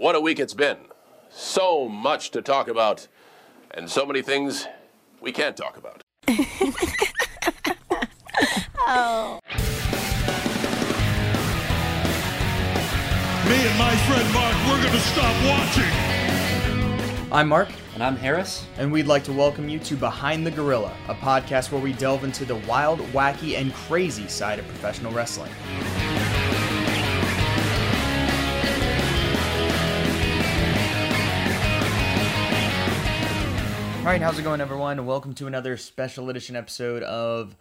What a week it's been. So much to talk about, and so many things we can't talk about. oh. Me and my friend Mark, we're gonna stop watching. I'm Mark, And I'm Harris. and we'd like to welcome you to Behind the Gorilla, a podcast where we delve into the wild, wacky, and crazy side of professional wrestling. All right, how's it going, everyone? Welcome to another special edition episode of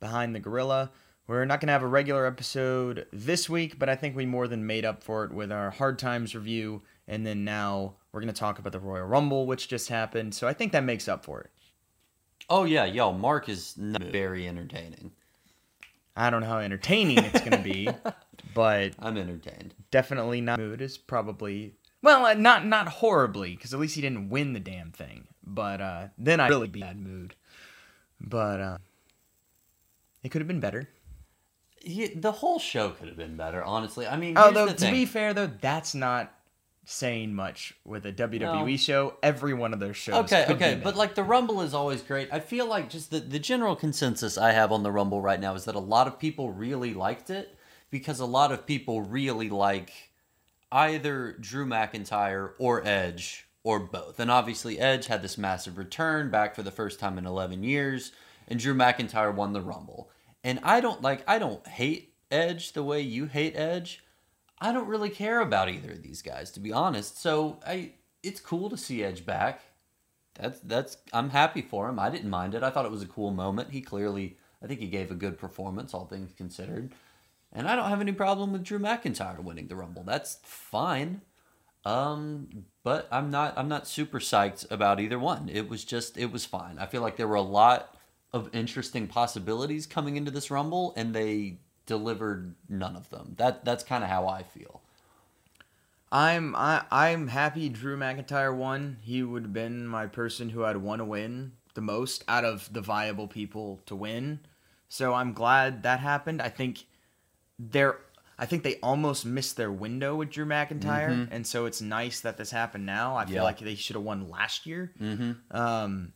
Behind the Gorilla. We're not going to have a regular episode this week, but I think we more than made up for it with our Hard Times review, and then now we're going to talk about the Royal Rumble, which just happened. So I think that makes up for it. Oh yeah, yo, Mark is not very entertaining. I don't know how entertaining it's going to be, but I'm entertained. definitely not mood is probably well, uh, not not horribly because at least he didn't win the damn thing. But uh, then I'd really be bad mood. But uh, it could have been better. Yeah, the whole show could have been better, honestly. I mean, Although to thing. be fair though, that's not saying much with a WWE No. show. Every one of their shows. Okay, okay, but like the Rumble is always great. I feel like just the, the general consensus I have on the Rumble right now is that a lot of people really liked it because a lot of people really like either Drew McIntyre or Edge or both. And obviously, Edge had this massive return back for the first time in 11 years, and Drew McIntyre won the Rumble. And I don't like, I don't hate Edge the way you hate Edge. I don't really care about either of these guys, to be honest. So I, it's cool to see Edge back. That's that's I'm happy for him. I didn't mind it. I thought it was a cool moment. He clearly, I think he gave a good performance, all things considered. And I don't have any problem with Drew McIntyre winning the Rumble. That's fine. Um, but I'm not I'm not super psyched about either one. It was just it was fine. I feel like there were a lot of interesting possibilities coming into this Rumble, and they delivered none of them. That that's kind of how I feel. I'm I, I'm happy Drew McIntyre won. He would have been my person who I'd want to win the most out of the viable people to win. So I'm glad that happened. I think they're I think they almost missed their window with Drew McIntyre, and so it's nice that this happened now. I feel Yeah. like they should have won last year. Mm-hmm. Um,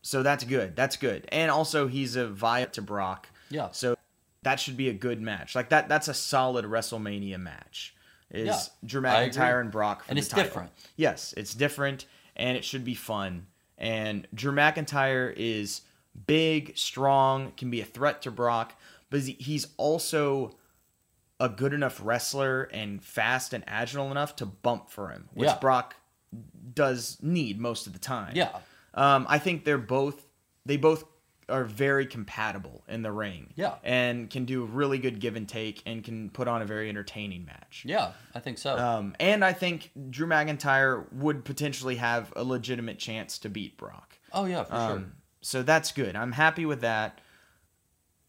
so that's good. That's good. And also he's a via to Brock. Yeah. So that should be a good match. Like that. That's a solid WrestleMania match. Is Yeah, Drew McIntyre and Brock for And the it's title. different. Yes, it's different, and it should be fun. And Drew McIntyre is big, strong, can be a threat to Brock, but he's also a good enough wrestler and fast and agile enough to bump for him, which Yeah. Brock does need most of the time. Yeah. Um, I think they're both they both are very compatible in the ring. Yeah. And can do really good give and take and can put on a very entertaining match. Yeah, I think so. Um, and I think Drew McIntyre would potentially have a legitimate chance to beat Brock. oh yeah, for sure. Um, so that's good. I'm happy with that.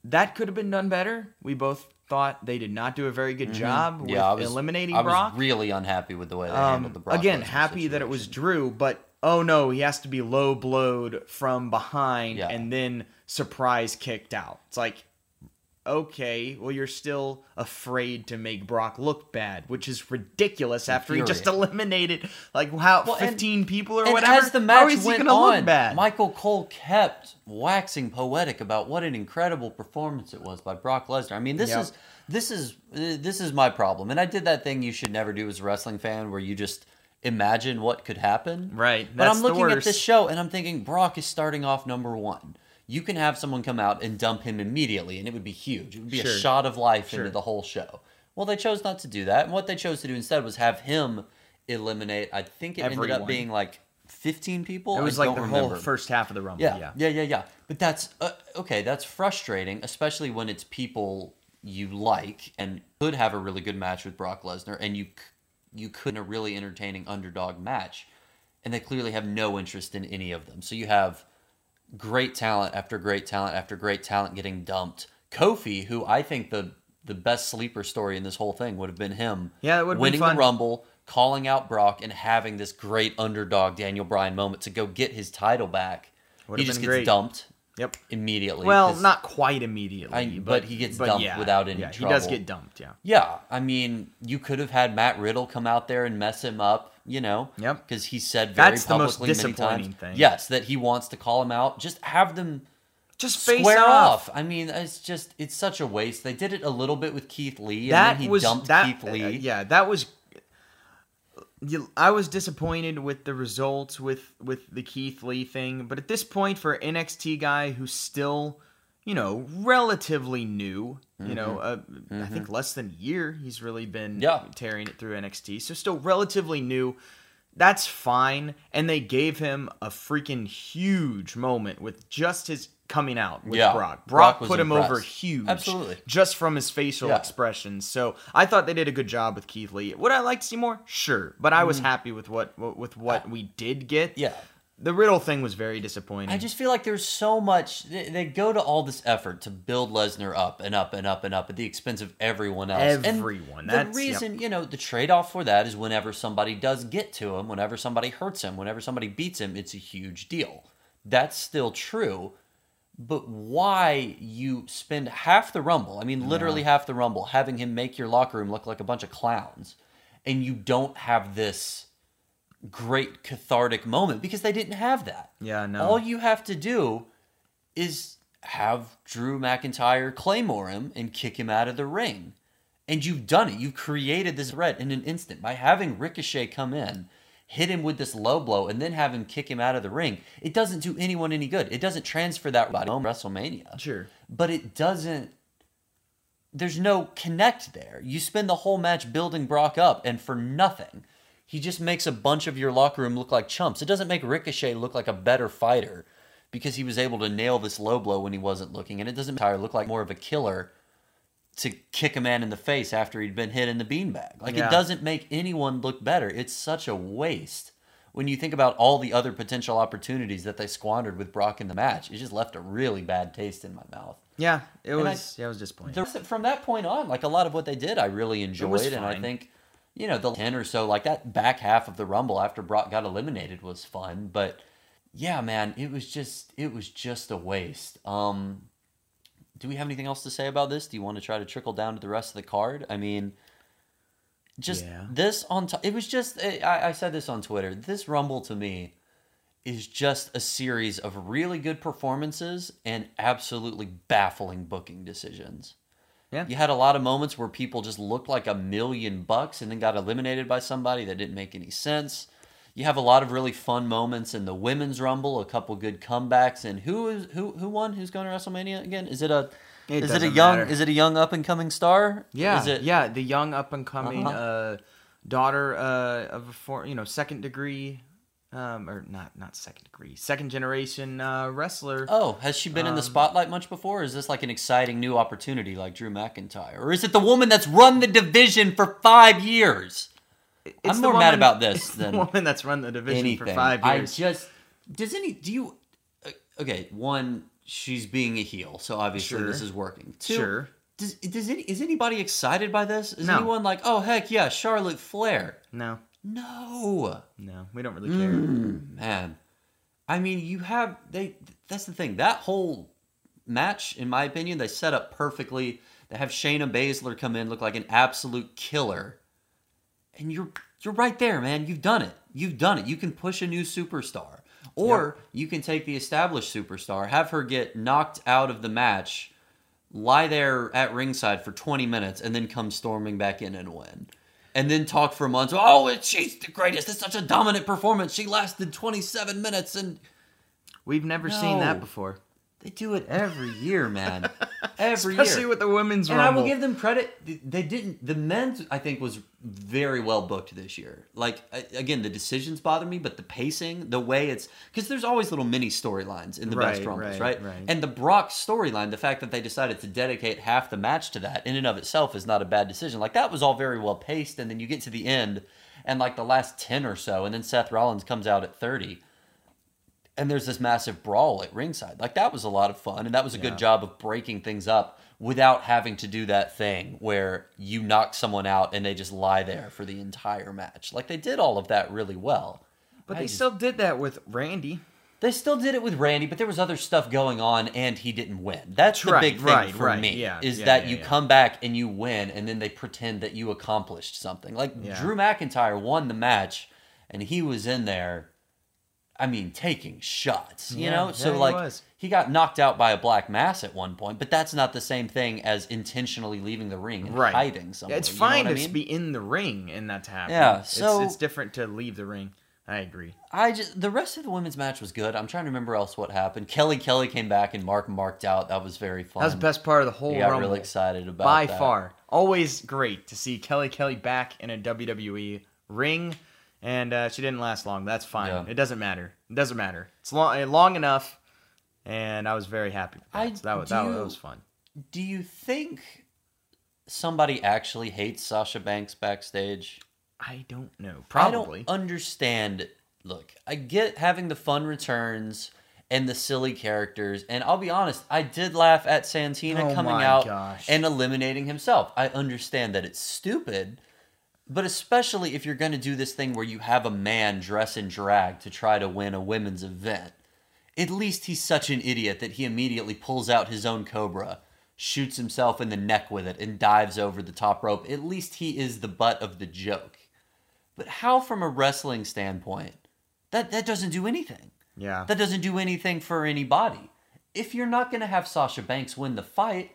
That could have been done better. We both thought they did not do a very good job with Mm-hmm. Yeah, I was eliminating I was Brock. really unhappy with the way they handled the Um, Brock again, happy that it was. Drew, but oh no, he has to be low blowed from behind Yeah. and then surprise kicked out. It's like, okay, well you're still afraid to make Brock look bad, which is ridiculous after he just eliminated like how Well, and- 15 people or And whatever. as the match is he went gonna on, look bad? Michael Cole kept waxing poetic about what an incredible performance it was by Brock Lesnar. I mean, this Yep. is this is uh, this is my problem, and I did that thing you should never do as a wrestling fan, where you just imagine what could happen. Right, But I'm the looking at this show and I'm thinking Brock is starting off number one. You can have someone come out and dump him immediately, and it would be huge. It would be Sure. a shot of life Sure. into the whole show. Well, they chose not to do that, and what they chose to do instead was have him eliminate. I think it ended up being like 15 people. it was I like the whole first half of the rumble. Yeah, Yeah. yeah, yeah, yeah. But that's uh, okay. That's frustrating, especially when it's people you like and could have a really good match with Brock Lesnar, and you you could a really entertaining underdog match, and they clearly have no interest in any of them. So you have great talent after great talent after great talent getting dumped. Kofi, who I think the the best sleeper story in this whole thing would have been him. Yeah, it would've winning the Rumble, calling out Brock, and having this great underdog Daniel Bryan moment to go get his title back. Would've he just gets great. dumped Yep. immediately. Well, not quite immediately, I- but he gets dumped yeah, without any yeah, He does get dumped. Yeah. Yeah, I mean, you could have had Matt Riddle come out there and mess him up, you know? Yep. Because he said very That's the most publicly many disappointing times, thing. Yes, that he wants to call him out. Just have them Just face square off. off. I mean, it's just it's such a waste. They did it a little bit with Keith Lee, and That then he was dumped that. Keith Lee. uh, yeah, that was. I was disappointed with the results with with the Keith Lee thing, but at this point, for NXT guy who's still, you know, relatively new, you know, uh, I think less than a year, he's really been Mm-hmm. Yeah. tearing it through NXT, so still relatively new. That's fine, and they gave him a freaking huge moment with just his coming out with Yeah, Brock. Brock Brock, put him impressed. over huge, Absolutely. just from his facial Yeah. expressions. So I thought they did a good job with Keith Lee. Would I like to see more? Sure, but I was happy with what with what we did get. Mm. Yeah. The Riddle thing was very disappointing. I just feel like there's so much. They, they go to all this effort to build Lesnar up and up and up and up at the expense of everyone else. And Everyone. the That's- reason, you know, the trade off for that is whenever somebody does get to him, whenever somebody hurts him, whenever somebody beats him, it's a huge deal. That's still true. But why you spend half the Rumble, I mean, literally half the Rumble, having him make your locker room look like a bunch of clowns, and you don't have this great cathartic moment because they didn't have that. Yeah, no. All you have to do is have Drew McIntyre claymore him and kick him out of the ring. And you've done it. You've created this threat in an instant by having Ricochet come in, hit him with this low blow, and then have him kick him out of the ring. It doesn't do anyone any good. It doesn't transfer that body home WrestleMania. Sure. But it doesn't there's no connect there. You spend the whole match building Brock up, and for nothing, he just makes a bunch of your locker room look like chumps. It doesn't make Ricochet look like a better fighter because he was able to nail this low blow when he wasn't looking, and it doesn't make Tyler look like more of a killer to kick a man in the face after he'd been hit in the beanbag. Like Yeah. it doesn't make anyone look better. It's such a waste. When you think about all the other potential opportunities that they squandered with Brock in the match, it just left a really bad taste in my mouth. yeah, it And I- was. yeah, it was disappointing. The from that point on, like a lot of what they did, I really enjoyed, and I think, you know, the ten or so, like that back half of the Rumble after Brock got eliminated was fun, but yeah, man, it was just, it was just a waste. Um, do we have anything else to say about this? Do you want to try to trickle down to the rest of the card? I mean, just Yeah. this on top. It was just, I, I said this on Twitter. This Rumble to me is just a series of really good performances and absolutely baffling booking decisions. Yeah. You had a lot of moments where people just looked like a million bucks and then got eliminated by somebody that didn't make any sense. You have a lot of really fun moments in the women's rumble, a couple good comebacks, and who is who who won? Who's going to WrestleMania again? Is it a It is it a young matter. is it a young up and coming star? Yeah, Is it yeah, the young up and coming Uh-huh. uh, daughter uh, of a for you know second degree, um, or not not second degree, second generation uh, wrestler. Oh, has she been in Um, the spotlight much before? Or is this like an exciting new opportunity like Drew McIntyre? Or is it the woman that's run the division for five years? I'm more mad about this than the woman that's run the division anything. for five years. I just does any do you uh, okay? One, she's being a heel, so obviously Sure. this is working. Two, Sure. Does does any is anybody excited by this? Is No. anyone like, oh heck yeah, Charlotte Flair? no, No, no, we don't really care. Mm. man. I mean, you have they. That's the thing. That whole match, in my opinion, they set up perfectly. They have Shayna Baszler come in, look like an absolute killer, and you're you're right there, man. You've done it. You've done it. You can push a new superstar, or you can take the established superstar, have her get knocked out of the match, lie there at ringside for 20 minutes, and then come storming back in and win. And then talk for months. Oh, she's the greatest. It's such a dominant performance. She lasted 27 minutes, and We've never seen that before, they do it every year, man. Every especially year. Especially with the women's And I will give them credit. They didn't. The men's, I think, was very well booked this year. Like again, the decisions bother me, but the pacing, the way it's because there's always little mini storylines in the best Right, rumbles, right, right? right. And the Brock storyline, the fact that they decided to dedicate half the match to that, in and of itself, is not a bad decision. Like that was all very well paced, and then you get to the end, and like the last ten or so, and then Seth Rollins comes out at thirty and there's this massive brawl at ringside. Like that was a lot of fun, and that was a good job of breaking things up without having to do that thing where you knock someone out and they just lie there for the entire match. Like they did all of that really well. but I they just- still did that with Randy. They still did it with Randy, but there was other stuff going on, and he didn't win. That's the Right, big thing right, for right, me. yeah, is yeah, that yeah, you yeah. come back and you win, and then they pretend that you accomplished something. Like Yeah. Drew McIntyre won the match, and he was in there. I mean, taking shots. You Yeah, know, yeah, so he like was. he got knocked out by a black mass at one point, but that's not the same thing as intentionally leaving the ring and right. hiding somewhere. Yeah, it's fine I to mean? be in the ring and that to happen. Yeah, It's- so- it's, different to leave the ring. I agree. I just the rest of the women's match was good. I'm trying to remember else what happened. Kelly Kelly came back and Mark marked out. That was very fun. That was the best part of the whole Rumble. really excited about by that. far. Always great to see Kelly Kelly back in a WWE ring, and uh, she didn't last long. That's fine. Yeah. It doesn't matter. It doesn't matter. It's long, long enough, and I was very happy. With that. I- So that, was, that, you- that was fun. Do you think somebody actually hates Sasha Banks backstage? I don't know. Probably. I don't understand. Look, I get having the fun returns and the silly characters, and I'll be honest, I did laugh at Santina Oh coming out gosh. and eliminating himself. I understand that it's stupid, but especially if you're going to do this thing where you have a man dress in drag to try to win a women's event. At least he's such an idiot that he immediately pulls out his own cobra, shoots himself in the neck with it, and dives over the top rope. At least he is the butt of the joke. But how, from a wrestling standpoint, that, that doesn't do anything. yeah. That doesn't do anything for anybody. If you're not going to have Sasha Banks win the fight,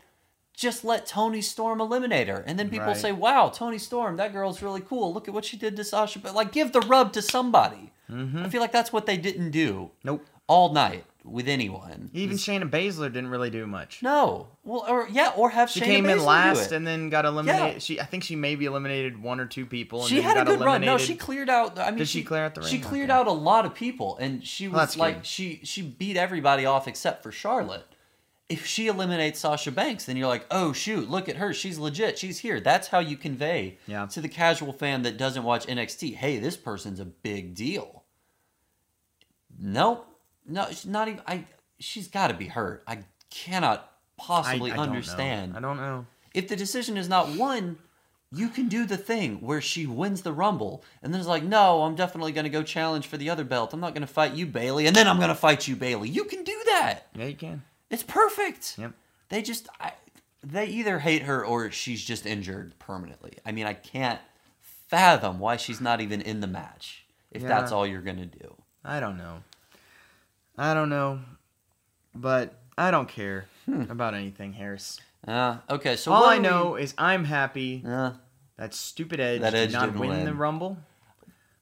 just let Toni Storm eliminate her. And then people Right. say, wow, Toni Storm, that girl's really cool. Look at what she did to Sasha. But like, give the rub to somebody. Mm-hmm. I feel like that's what they didn't do nope. all night with anyone. Even Shayna Baszler didn't really do much. No. Well, or yeah, or have She Shayna came Baszler in last and then got eliminated. Yeah. She, I think she maybe eliminated one or two people. And she then had a good run. No, she cleared out. I mean, Did she clear out the ring? She cleared Okay. out a lot of people, and she was that's like good. she she beat everybody off except for Charlotte. If she eliminates Sasha Banks, then you're like, oh shoot, look at her, she's legit, she's here. That's how you convey Yeah. to the casual fan that doesn't watch NXT. Hey, this person's a big deal. Nope, no, she's not even. I she's got to be hurt. I cannot I, possibly I don't understand I don't know. if the decision is not won, you can do the thing where she wins the Rumble and then it's like, no, I'm definitely going to go challenge for the other belt. I'm not going to fight you, Bayley, and then I'm going to fight you, Bayley. You can do that. Yeah, you can. It's perfect. Yep. They just, I, they either hate her or she's just injured permanently. I mean, I can't fathom why she's not even in the match if Yeah. that's all you're going to do. I don't know. I don't know, but I don't care about anything, Harris. Uh, okay, so All I know is I'm happy We, uh, that stupid Edge That did Edge not didn't win, win. the Rumble.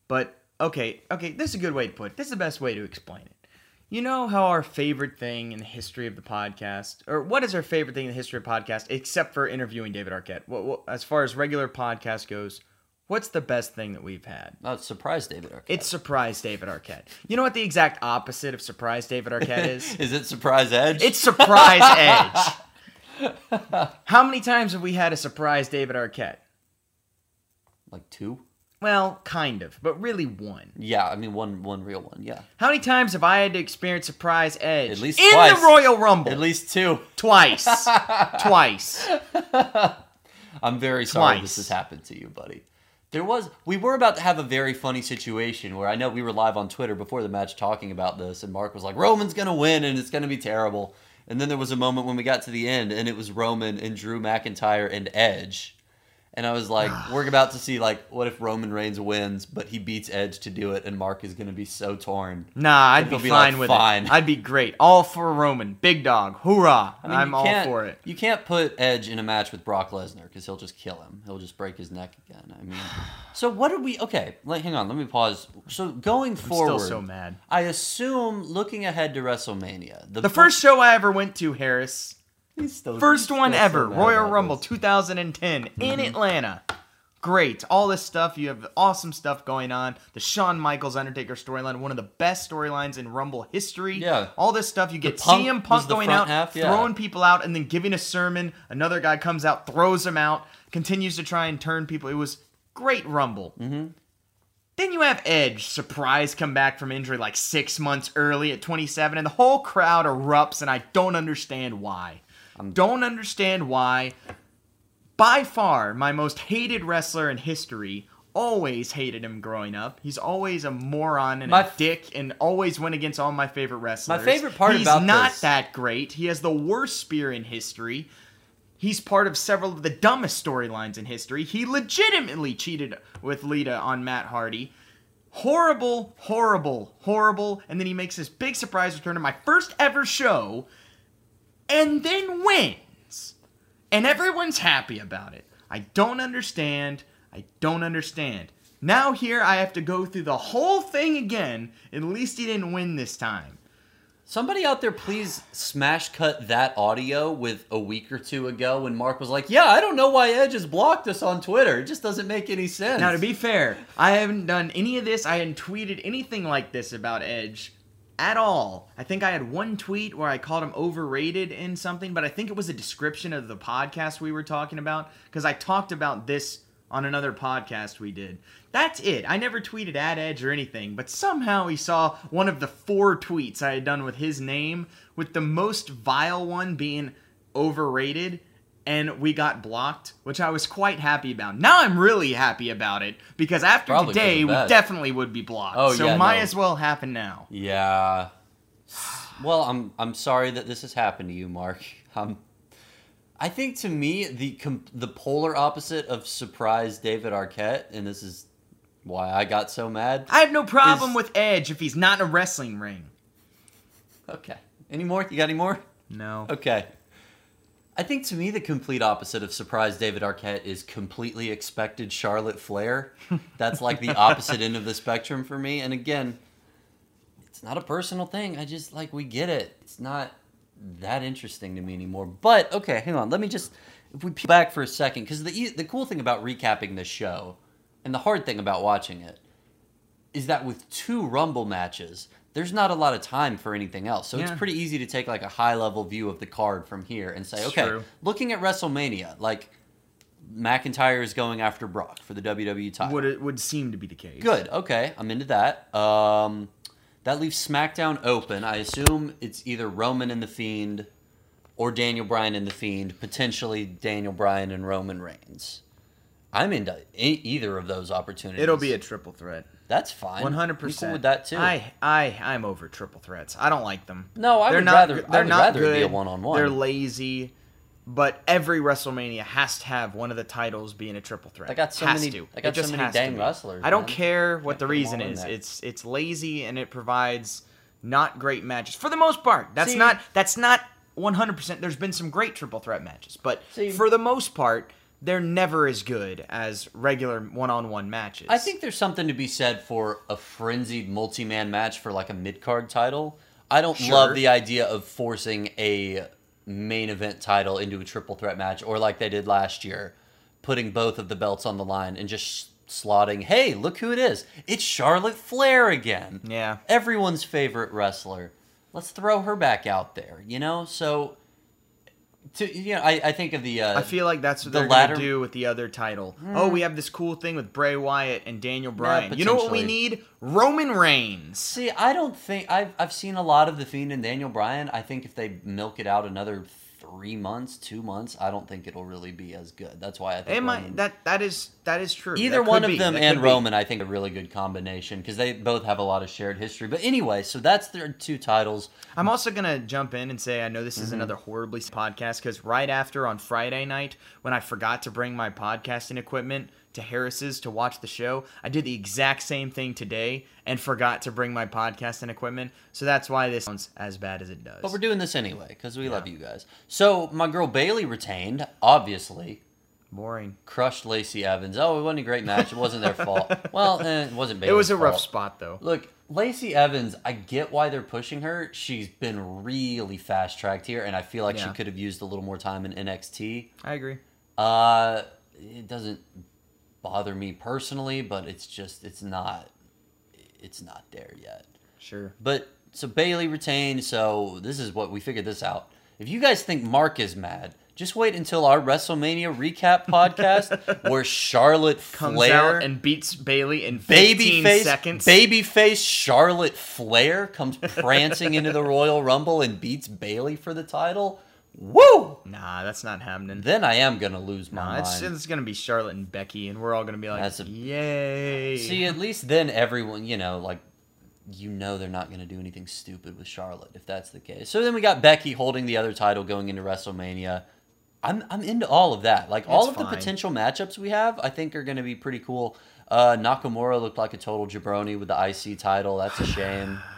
But okay, okay, this is a good way to put it. This is the best way to explain it. You know how our favorite thing in the history of the podcast, or what is our favorite thing in the history of podcast, except for interviewing David Arquette? What, what, as far as regular podcast goes, what's the best thing that we've had? oh, surprise David Arquette. It's surprise David Arquette. You know what the exact opposite of surprise David Arquette is? Is it surprise Edge? It's surprise Edge. How many times have we had a surprise David Arquette? like two. Well, kind of, but really one. Yeah, I mean one one real one. Yeah, How many times have I had to experience surprise Edge? At least in twice. the Royal Rumble. at least two. twice, twice. I'm very sorry this has happened to you, buddy. There was we were about to have a very funny situation where I know we were live on Twitter before the match talking about this, and Mark was like, "Roman's gonna win, and it's gonna be terrible." And then there was a moment when we got to the end, and it was Roman and Drew McIntyre and Edge. And I was like, we're about to see like, what if Roman Reigns wins, but he beats Edge to do it, and Mark is gonna be so torn. Nah, I'd be, be fine like, with "Fine." it. I'd be great. All for Roman, big dog, hoorah! I mean, I'm you all for it. You can't put Edge in a match with Brock Lesnar because he'll just kill him. He'll just break his neck again. I mean, so what are we? Okay, like, hang on. Let me pause. So going forward, Still so mad. I assume looking ahead to WrestleMania, The first show I ever went to, Harris, He's still- first he's one still ever, Royal Rumble this. 2010 in Atlanta. Great, all this stuff. You have awesome stuff going on. The Shawn Michaels Undertaker storyline, one of the best storylines in Rumble history. Yeah. all this stuff. You get Punk CM Punk going out, half, yeah. throwing people out, and then giving a sermon. Another guy comes out, throws him out, continues to try and turn people. It was great Rumble. Mm-hmm. Then you have Edge surprise come back from injury like six months early at 27, and the whole crowd erupts, and I don't understand why. Don't understand why. By far, my most hated wrestler in history always hated him growing up. He's always a moron and My a dick, and always went against all my favorite wrestlers. My favorite part He's about not this- that great. He has the worst spear in history. He's part of several of the dumbest storylines in history. He legitimately cheated with Lita on Matt Hardy. Horrible, horrible, horrible. And then he makes this big surprise return to my first ever show and then wins. And everyone's happy about it. I don't understand. I don't understand. Now here I have to go through the whole thing again. At least he didn't win this time. Somebody out there, please smash cut that audio with a week or two ago when Mark was like, "Yeah, I don't know why Edge has blocked us on Twitter. It just doesn't make any sense." Now, to be fair, I haven't done any of this. I hadn't tweeted anything like this about Edge at all. I think I had one tweet where I called him overrated in something, but I think it was a description of the podcast we were talking about because I talked about this on another podcast we did. That's it. I never tweeted at Edge or anything, but somehow he saw one of the four tweets I had done with his name, with the most vile one being overrated and we got blocked, which I was quite happy about. Now I'm really happy about it because after Probably today we definitely would be blocked. Oh, so yeah, might no. as well happen now. Yeah. Well, I'm I'm sorry that this has happened to you, Mark. Um, I think to me the com- the polar opposite of surprise David Arquette, and this is why I got so mad. I have no problem Is- with Edge if he's not in a wrestling ring. Okay. Any more? You got any more? No. Okay. I think to me the complete opposite of surprise David Arquette is completely expected Charlotte Flair. That's like the opposite end of the spectrum for me. And again, it's not a personal thing. I just like we get it. It's not that interesting to me anymore. But okay, hang on. Let me just if we peel back for a second because the the cool thing about recapping this show and the hard thing about watching it is that with two Rumble matches, there's not a lot of time for anything else. So Yeah. it's pretty easy to take like a high level view of the card from here and say, It's okay, true. looking at WrestleMania, like McIntyre is going after Brock for the WWE title. Would it would seem to be the case. Good. Okay, I'm into that. Um, that leaves SmackDown open. I assume it's either Roman and the Fiend or Daniel Bryan and the Fiend, potentially Daniel Bryan and Roman Reigns. I'm into either of those opportunities. It'll be a triple threat. that's fine. One hundred percent with that too. I I I'm over triple threats. I don't like them. No, I they're would not, rather- They're would not rather good. be a one-on-one. They're lazy. But every WrestleMania has to have one of the titles being a triple threat. I got so Has many- to. they got so many dang wrestlers, I don't man. care what Can't the reason is. It's it's lazy and it provides not great matches for the most part. That's See- not that's not 100%. There's been some great triple threat matches, but See- for the most part, they're never as good as regular one-on-one matches. I think there's something to be said for a frenzied multi-man match for like a mid-card title. I don't Sure. love the idea of forcing a main event title into a triple threat match or like they did last year, putting both of the belts on the line and just slotting, "Hey, look who it is. It's Charlotte Flair again." Yeah. Everyone's favorite wrestler. Let's throw her back out there, you know? So to you know, I, I think of the uh I feel like that's what the they're latter- gonna do with the other title. Oh, we have this cool thing with Bray Wyatt and Daniel Bryan. you know what we need? Roman Reigns. See, I don't think I've I've seen a lot of the Fiend and Daniel Bryan. I think if they milk it out another three months, two months, I don't think it'll really be as good. That's why I think It might, that that is that is true. either That one of be. them That and could be. Roman, I think, a really good combination because they both have a lot of shared history. But anyway, so that's their two titles. I'm also gonna jump in and say I know this Mm-hmm. is another horribly podcast because right after on Friday night when I forgot to bring my podcasting equipment to Harris's to watch the show, I did the exact same thing today and forgot to bring my podcast and equipment. So that's why this sounds as bad as it does. But we're doing this anyway because we love you guys. So my girl Bayley retained, obviously. boring. Crushed Lacey Evans. Oh, it wasn't a great match. It wasn't their fault. Well, eh, it wasn't Bayley's It was a rough fault. spot though. Look, Lacey Evans, I get why they're pushing her. She's been really fast tracked here, and I feel like she could have used a little more time in NXT. I agree. Uh, it doesn't bother me personally, but it's just it's not it's not there yet. Sure. But so Bayley retained. So this is what we figured this out. If you guys think Mark is mad, just wait until our WrestleMania recap podcast where Charlotte Comes Flair out and beats Bayley in 15 babyface seconds. babyface Charlotte Flair comes prancing into the Royal Rumble and beats Bayley for the title. Woo! Nah, that's not happening. Then I am gonna lose my Nah, mind. it's, it's gonna be Charlotte and Becky, and we're all gonna be like, That's a- "Yay!" See, at least then everyone, you know, like, you know they're not going to do anything stupid with Charlotte if that's the case. So then we got Becky holding the other title going into WrestleMania. I'm I'm into all of that. Like all It's of the potential matchups we have, I think are going to be pretty cool. Uh, Nakamura looked like a total jabroni with the IC title. That's a shame.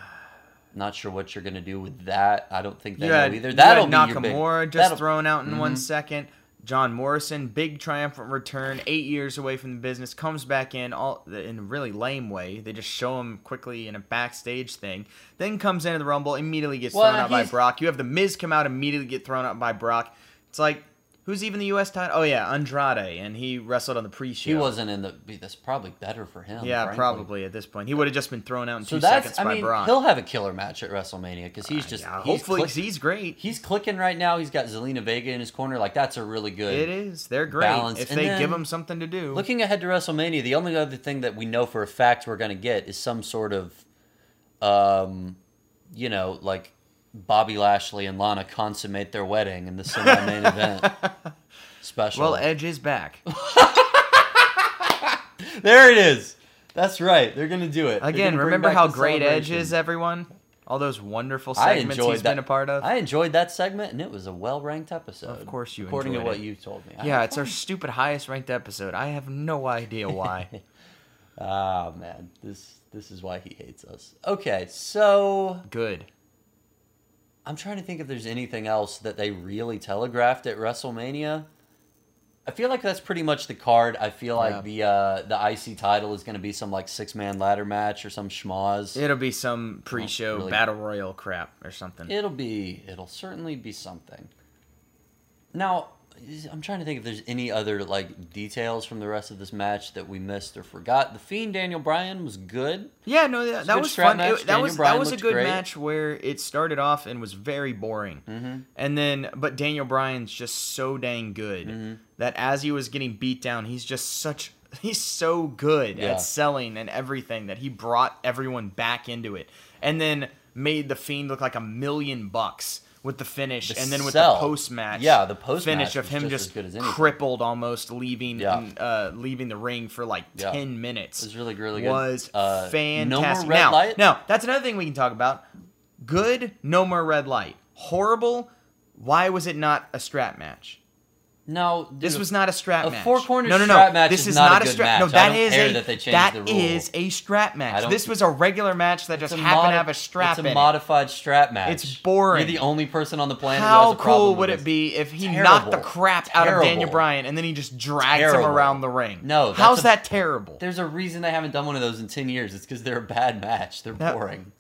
Not sure what you're going to do with that. I don't think they you know either. That'll had be your Nakamura big, just that'll- thrown out in Mhm. one second. John Morrison, big triumphant return, eight years away from the business, comes back in all in a really lame way. They just show him quickly in a backstage thing. Then comes into the Rumble, immediately gets Well, thrown out by Brock. You have the Miz come out, immediately get thrown out by Brock. It's like, who's even the U.S. title? Oh yeah, Andrade, and he wrestled on the pre-show. He wasn't in the. That's probably better for him. Yeah, frankly. probably at this point. He would have just been thrown out in So two that's. seconds I by mean, Brock. he'll have a killer match at WrestleMania because he's Uh, just. yeah, he's hopefully, click- he's great. He's clicking right now. He's got Zelina Vega in his corner. Like that's a really good. It is. They're great balance. if And they then, give him something to do. Looking ahead to WrestleMania, the only other thing that we know for a fact we're going to get is some sort of, um, you know, like Bobby Lashley and Lana consummate their wedding in the semi-main event special. well, Edge is back. there it is. That's right. They're going to do it. Again, remember how great Edge is, everyone? All those wonderful segments he's that. been a part of. I enjoyed that segment, and it was a well-ranked episode. Of course you according to enjoyed what you told me. Yeah, it's our stupid highest ranked episode. I have no idea why. Ah man, this this is why he hates us. Okay, so Good. I'm trying to think if there's anything else that they really telegraphed at WrestleMania. I feel like that's pretty much the card. I feel like Yeah. the uh, the IC title is going to be some like six man ladder match or some schmoz. It'll be some pre-show really- battle royal crap or something. It'll be it'll certainly be something. Now, I'm trying to think if there's any other like details from the rest of this match that we missed or forgot. The Fiend Daniel Bryan was good. yeah, no, that, a that was fun. It- that Daniel was Bryan that was a good great. match where it started off and was very boring, Mm-hmm. and then but Daniel Bryan's just so dang good Mm-hmm. that as he was getting beat down, he's just such he's so good Yeah. at selling and everything that he brought everyone back into it, and then made the Fiend look like a million bucks with the finish, The and then with sell. the post match, Yeah, the post-match finish of him just just, as good as crippled, almost leaving, Yeah. and, uh, leaving the ring for like Yeah. ten minutes. It was really, really good. Was Uh, no more fantastic. red now, light? now that's another thing we can talk about. Good, no more red light. Horrible. Why was it not a strap match? No, This was not a strap a match. four-corner no, no, no. strap match this is is not a not a good strap. No, match. I don't is care a that they changed that the rule. is a strap match. This was a regular match that just It's happened modi- to have a strap match. It's a in it. modified strap match. It's boring. You're the only person on the planet who How has a cool with would this. it be if he Terrible. knocked the crap out of Daniel Bryan and then he just drags him around the ring? No, that's how's a- that terrible? There's a reason they haven't done one of those in 10 years. It's because they're a bad match. They're That- boring.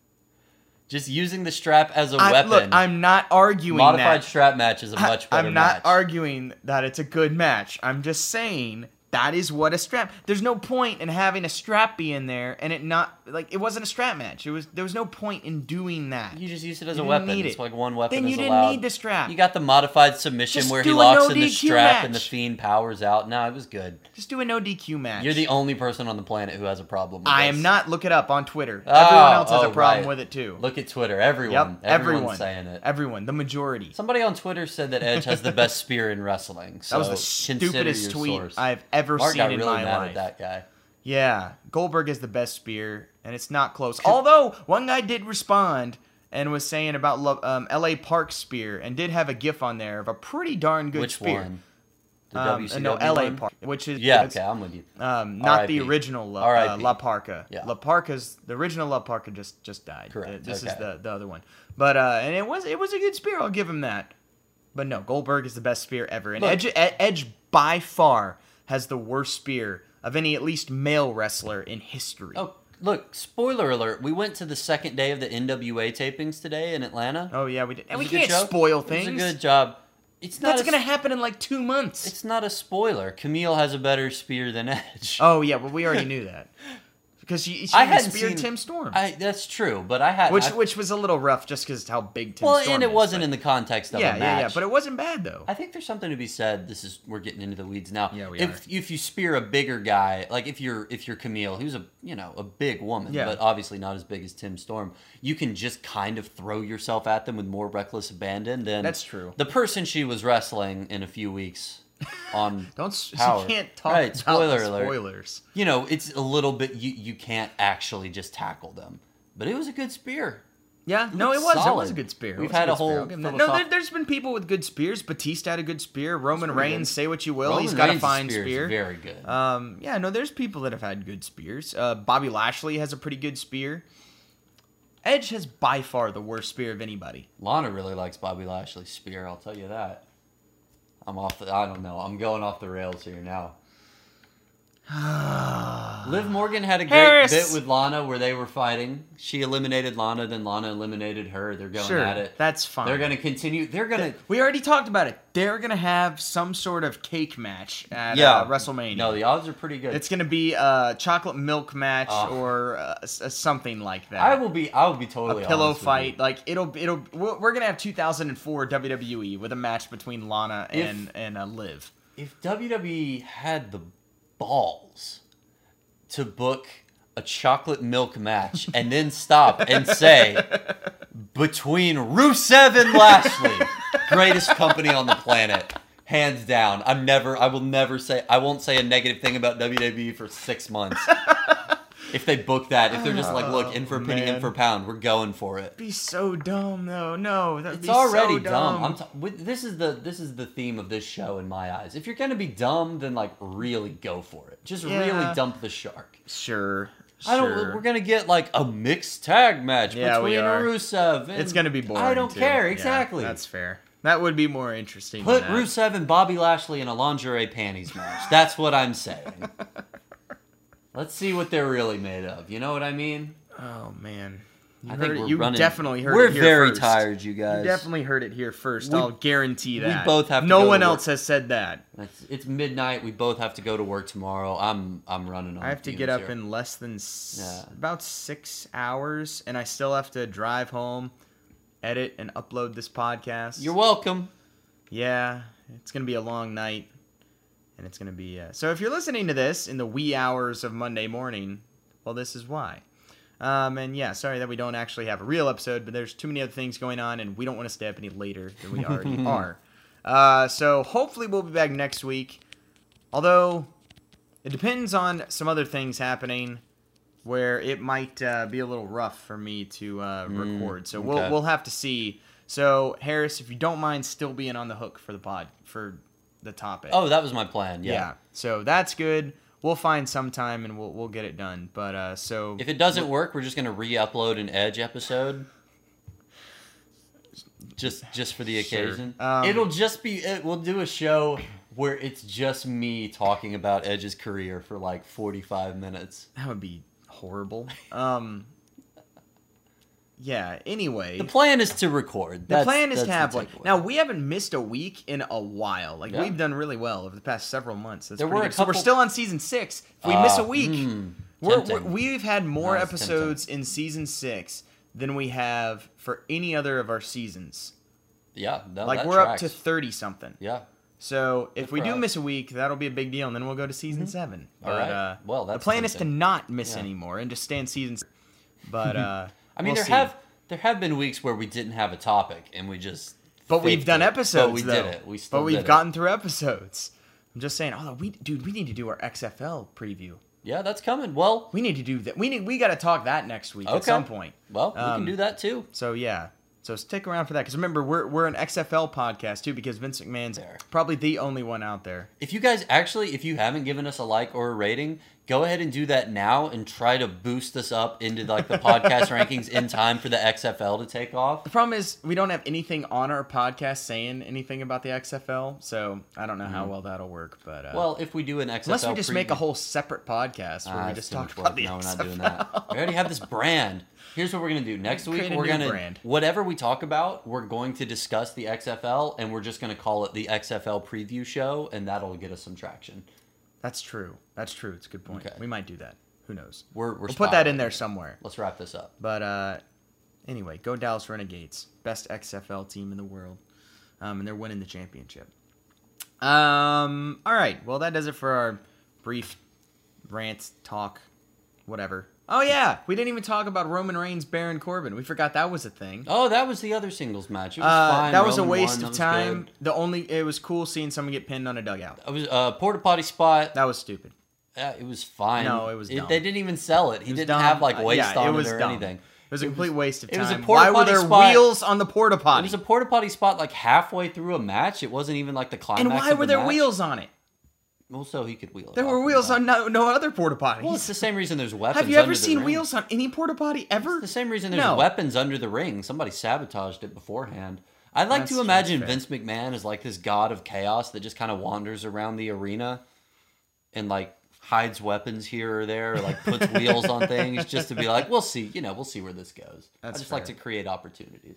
Just using the strap as a I, weapon. look, I'm not arguing modified that. strap match is a much better match. I'm not match. arguing that it's a good match. I'm just saying that is what a strap. There's no point in having a strap be in there and it not like it wasn't a strap match. It was there was no point in doing that. You just used it as You a weapon. need It's like one weapon Then you didn't allowed. need the strap. You got the modified submission Just where he locks no in the strap and the fiend powers out. No, it was good. Just do a no DQ match. You're the only person on the planet who has a problem with I this. am not. Look it up on Twitter. Oh, Everyone else has oh, a problem right. with it too. Look at Twitter. Everyone. yep, Everyone's everyone saying it. Everyone, the majority. Somebody on Twitter said that Edge has the best spear in wrestling. So that was the stupidest tweet source. I've ever Mark seen got in really my mad life. at that guy. Yeah, Goldberg is the best spear, and it's not close. Although one guy did respond and was saying about um, L.A. Park spear, and did have a GIF on there of a pretty darn good Which spear. one? The Um, WCW no, L.A. one? Park, which is Yeah, okay, I'm with you. Um, not the original La, uh, La Parca. Yeah. La Parca's the original La Parca just just died. Correct, Uh, This is the the other one. But uh, and it was it was a good spear. I'll give him that. But no, Goldberg is the best spear ever, and Look. Edge Edge by far has the worst spear of any at least male wrestler in history. Oh, look, spoiler alert. We went to the second day of the NWA tapings today in Atlanta. Oh yeah, we did. And we can't spoil It things. was a good job. It's not That's gonna happen in like two months. It's not a spoiler. Kamille has a better spear than Edge. Oh yeah, well we already knew that. because she, she I hadn't speared seen Tim Storm, I, that's true, but I had which I, which was a little rough just because how big Tim well, Storm and it is, wasn't but- in the context of yeah, a yeah, match. yeah, but it wasn't bad though. I think there's something to be said. This is we're getting into the weeds now. Yeah, we if if you spear a bigger guy, like if you're if you're Kamille, who's a you know a big woman, Yeah. but obviously not as big as Tim Storm, you can just kind of throw yourself at them with more reckless abandon than That's true. The person she was wrestling in a few weeks on Don't Power. you can't talk Right, spoiler alert. spoilers. you know it's a little bit you you can't actually just tackle them, but it was a good spear. Yeah, no, it was. It was a good spear. We've had good a whole spear. I'll give him that. philosoph- No, there, there's been people with good spears. Batista had a good spear. Roman Reigns, good. say what you will, Roman he's got Reigns' a fine spear spear. very good. Um, yeah, no, there's people that have had good spears. Uh, Bobby Lashley has a pretty good spear. Edge has by far the worst spear of anybody. Lana really likes Bobby Lashley's spear. I'll tell you that. I'm off. The, I don't know. I'm going off the rails here now. Liv Morgan had a great Harris! bit with Lana where they were fighting. She eliminated Lana, then Lana eliminated her. They're going Sure, at it. that's fine. They're going to continue. They're going to. We already talked about it. They're gonna have some sort of cake match at Yeah, uh, WrestleMania. No, the odds are pretty good. it's gonna be a chocolate milk match Oh. or uh, uh, something like that. I will be. I will be totally a pillow fight. Like it'll it'll we're we're gonna have 2004 WWE with a match between Lana If- and and uh, Liv. If WWE had the balls to book a chocolate milk match and then stop and say between Rusev and Lashley, greatest company on the planet, hands down. I'm never. I will never say. I won't say a negative thing about WWE for six months. If they book that, if they're just like, look, in for a penny, in man. for a pound, we're going for it. Be so dumb though. No, that'd It's be already so dumb. dumb. I'm t- with, this is the this is the theme of this show in my eyes. If you're gonna be dumb, then like really go for it. Just Yeah. really dump the shark. sure. I don't. sure. We're gonna get like a mixed tag match Yeah, we between are. Rusev. And It's gonna be boring. I don't too. care Yeah, exactly. that's fair. That would be more interesting. Put than that. Rusev and Bobby Lashley in a lingerie panties match. That's what I'm saying. Let's see what they're really made of. You know what I mean? Oh man, you, I think it- we're you running. definitely heard We're it here very first. tired, you guys. You definitely heard it here first. We- I'll guarantee that. we both have to No one else has said that. It's, it's midnight. We both have to go to work tomorrow. I'm I'm running on. I have to get up here. in less than s- Yeah. about six hours, and I still have to drive home, edit, and upload this podcast. You're welcome. yeah, it's gonna be a long night, and it's gonna be. Uh, so if you're listening to this in the wee hours of Monday morning, well, this is why. Um, and yeah, sorry that we don't actually have a real episode, but there's too many other things going on, and we don't want to stay up any later than we already are. Uh, so hopefully we'll be back next week. Although it depends on some other things happening, where it might uh, be a little rough for me to uh, record. So we'll we'll have to see. So Harris, if you don't mind still being on the hook for the pod for the topic. Oh, that was my plan. Yeah. yeah. So that's good. We'll find some time and we'll we'll get it done. But uh, so If it doesn't work, we're just gonna re-upload an Edge episode. Just just for the Sure. occasion. Um, It'll just be. It, we'll do a show where it's just me talking about Edge's career for like forty-five minutes. that would be horrible. Um. Yeah. Anyway. The plan is to record. The plan is to have takeaway. Now we haven't missed a week in a while. Like Yeah. we've done really well over the past several months. That's There were good. So we're still on season six. If we miss a Ah, week, we're, we're, we've had more episodes in season six than we have for any other of our seasons. yeah, no, like we're up to thirty something. Yeah. So if Good we do us. miss a week, that'll be a big deal, and then we'll go to season seven. All But, right. uh, Well, the that's plan is to not miss Yeah. anymore and just stay in season. But uh, I mean, we'll there see. have there have been weeks where we didn't have a topic and we just. But we've done it. episodes. But we though. did it. We still But we've did it. gotten through episodes. I'm just saying. Oh, we dude, we need to do our XFL preview. Yeah, that's coming. Well, We need to do that. We need. We got to talk that next week at some point. well, we Um, can do that too. So yeah. So stick around for that because remember we're we're an XFL podcast too because Vince McMahon's There. probably the only one out there. If you guys actually, if you haven't given us a like or a rating, go ahead and do that now and try to boost us up into like the podcast rankings in time for the XFL to take off. The problem is we don't have anything on our podcast saying anything about the XFL, so I don't know how well that'll work. But uh, Mm-hmm. Well, if we do an XFL, unless we just make a whole separate podcast where Ah, we just talk about work. the No, we're not doing that. We already have this brand. Here's what we're gonna do next week. We're gonna brand. whatever we talk about, we're going to discuss the XFL, and we're just gonna call it the XFL preview show, and that'll get us some traction. That's true. That's true. It's a good point. Okay. We might do that. Who knows? We're, we're we'll put that in there somewhere. Let's wrap this up. But uh, anyway, go Dallas Renegades, best XFL team in the world, um, and they're winning the championship. Um, all right, well that does it for our brief rant talk, whatever. Oh yeah, we didn't even talk about Roman Reigns, Baron Corbin. We forgot that was a thing. Oh, that was the other singles match. It was Uh, fine. that was a waste won. Of time. good. The only it was cool seeing someone get pinned on a dugout. It was a porta potty spot. That was stupid. Uh, it was fine. No, it was dumb. they didn't even sell it. He It didn't dumb. have like Uh, waste yeah, on it it, was or dumb. anything. It was a complete waste of time. it was a porta Why were there spot. wheels on the porta potty? It was a porta potty spot like halfway through a match. It wasn't even like the climax. and why were the there match. wheels on it? Well, so he could wheel. it There were wheels on no, no other porta potties. Well, it's the same reason there's weapons. Have you ever seen wheels on any porta potty ever? It's the same reason there's No. weapons under the ring. Somebody sabotaged it beforehand. I'd like That's to imagine. Vince McMahon is like this god of chaos that just kind of wanders around the arena and like hides weapons here or there, or like puts wheels on things just to be like, we'll see, you know, we'll see where this goes. That's I just like to create opportunities.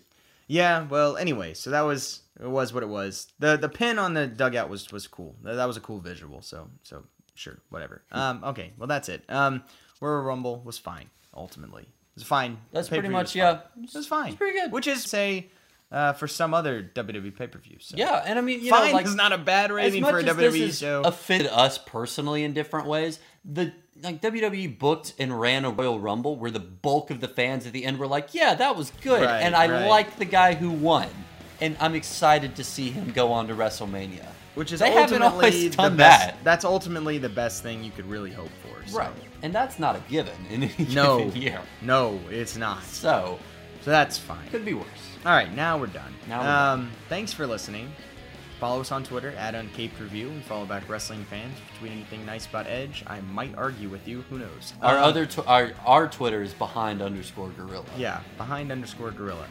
Yeah. Well, anyway, so that was it was what it was. the The pin on the dugout was was cool. That, that was a cool visual. So so sure, whatever. Um. Okay. Well, that's it. Um. Royal Rumble was fine. Ultimately, it was fine. That's pretty much yeah. It was fine. It's pretty good. Which is say, uh, for some other WWE pay per views. So. Yeah, and I mean, you fine know, like is not a bad rating for a WWE show. offended us personally in different ways, the like WWE booked and ran a Royal Rumble where the bulk of the fans at the end were like, "Yeah, that was good," Right, and I right. like the guy who won, and I'm excited to see him go on to WrestleMania. Which is they haven't ultimately always done the best, that, That's ultimately the best thing you could really hope for. So. right? And that's not a given in any No. given year, No, it's not. so So that's fine. could be worse. All right, now we're done. Now we're done. um, thanks for listening. Follow us on Twitter at Uncaped Review and follow back wrestling fans. If you tweet anything nice about Edge, I might argue with you. Who knows? Our Um, other tw- our our Twitter is behind underscore gorilla. yeah, behind underscore gorilla.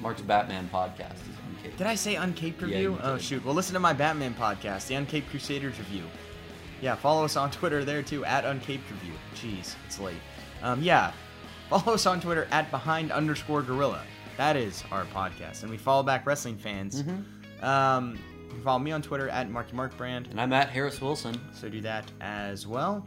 Mark's Batman podcast is on Cape. Did I say Uncaped Review? you oh shoot! Well, listen to my Batman podcast, the Uncaped Crusaders Review. Yeah, follow us on Twitter there too at Uncaped Review. Jeez, it's late. Um, yeah, follow us on Twitter at behind underscore gorilla. That is our podcast, and we follow back wrestling fans. Mm-hmm. Um, you can follow me on Twitter at MarkyMarkBrand. And I'm at Harris Wilson. So do that as well.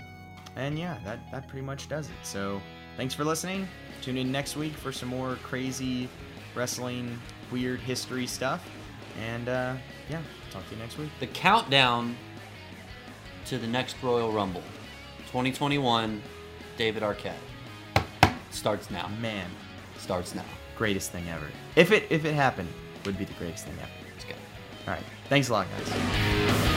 And yeah, that, that pretty much does it. So thanks for listening. Tune in next week for some more crazy wrestling, weird history stuff. And uh, yeah, talk to you next week. the countdown to the next Royal Rumble 2021 David Arquette starts now Man, starts now greatest thing ever. If it if it happened, would be the greatest thing ever. let's go All right. Thanks a lot, guys.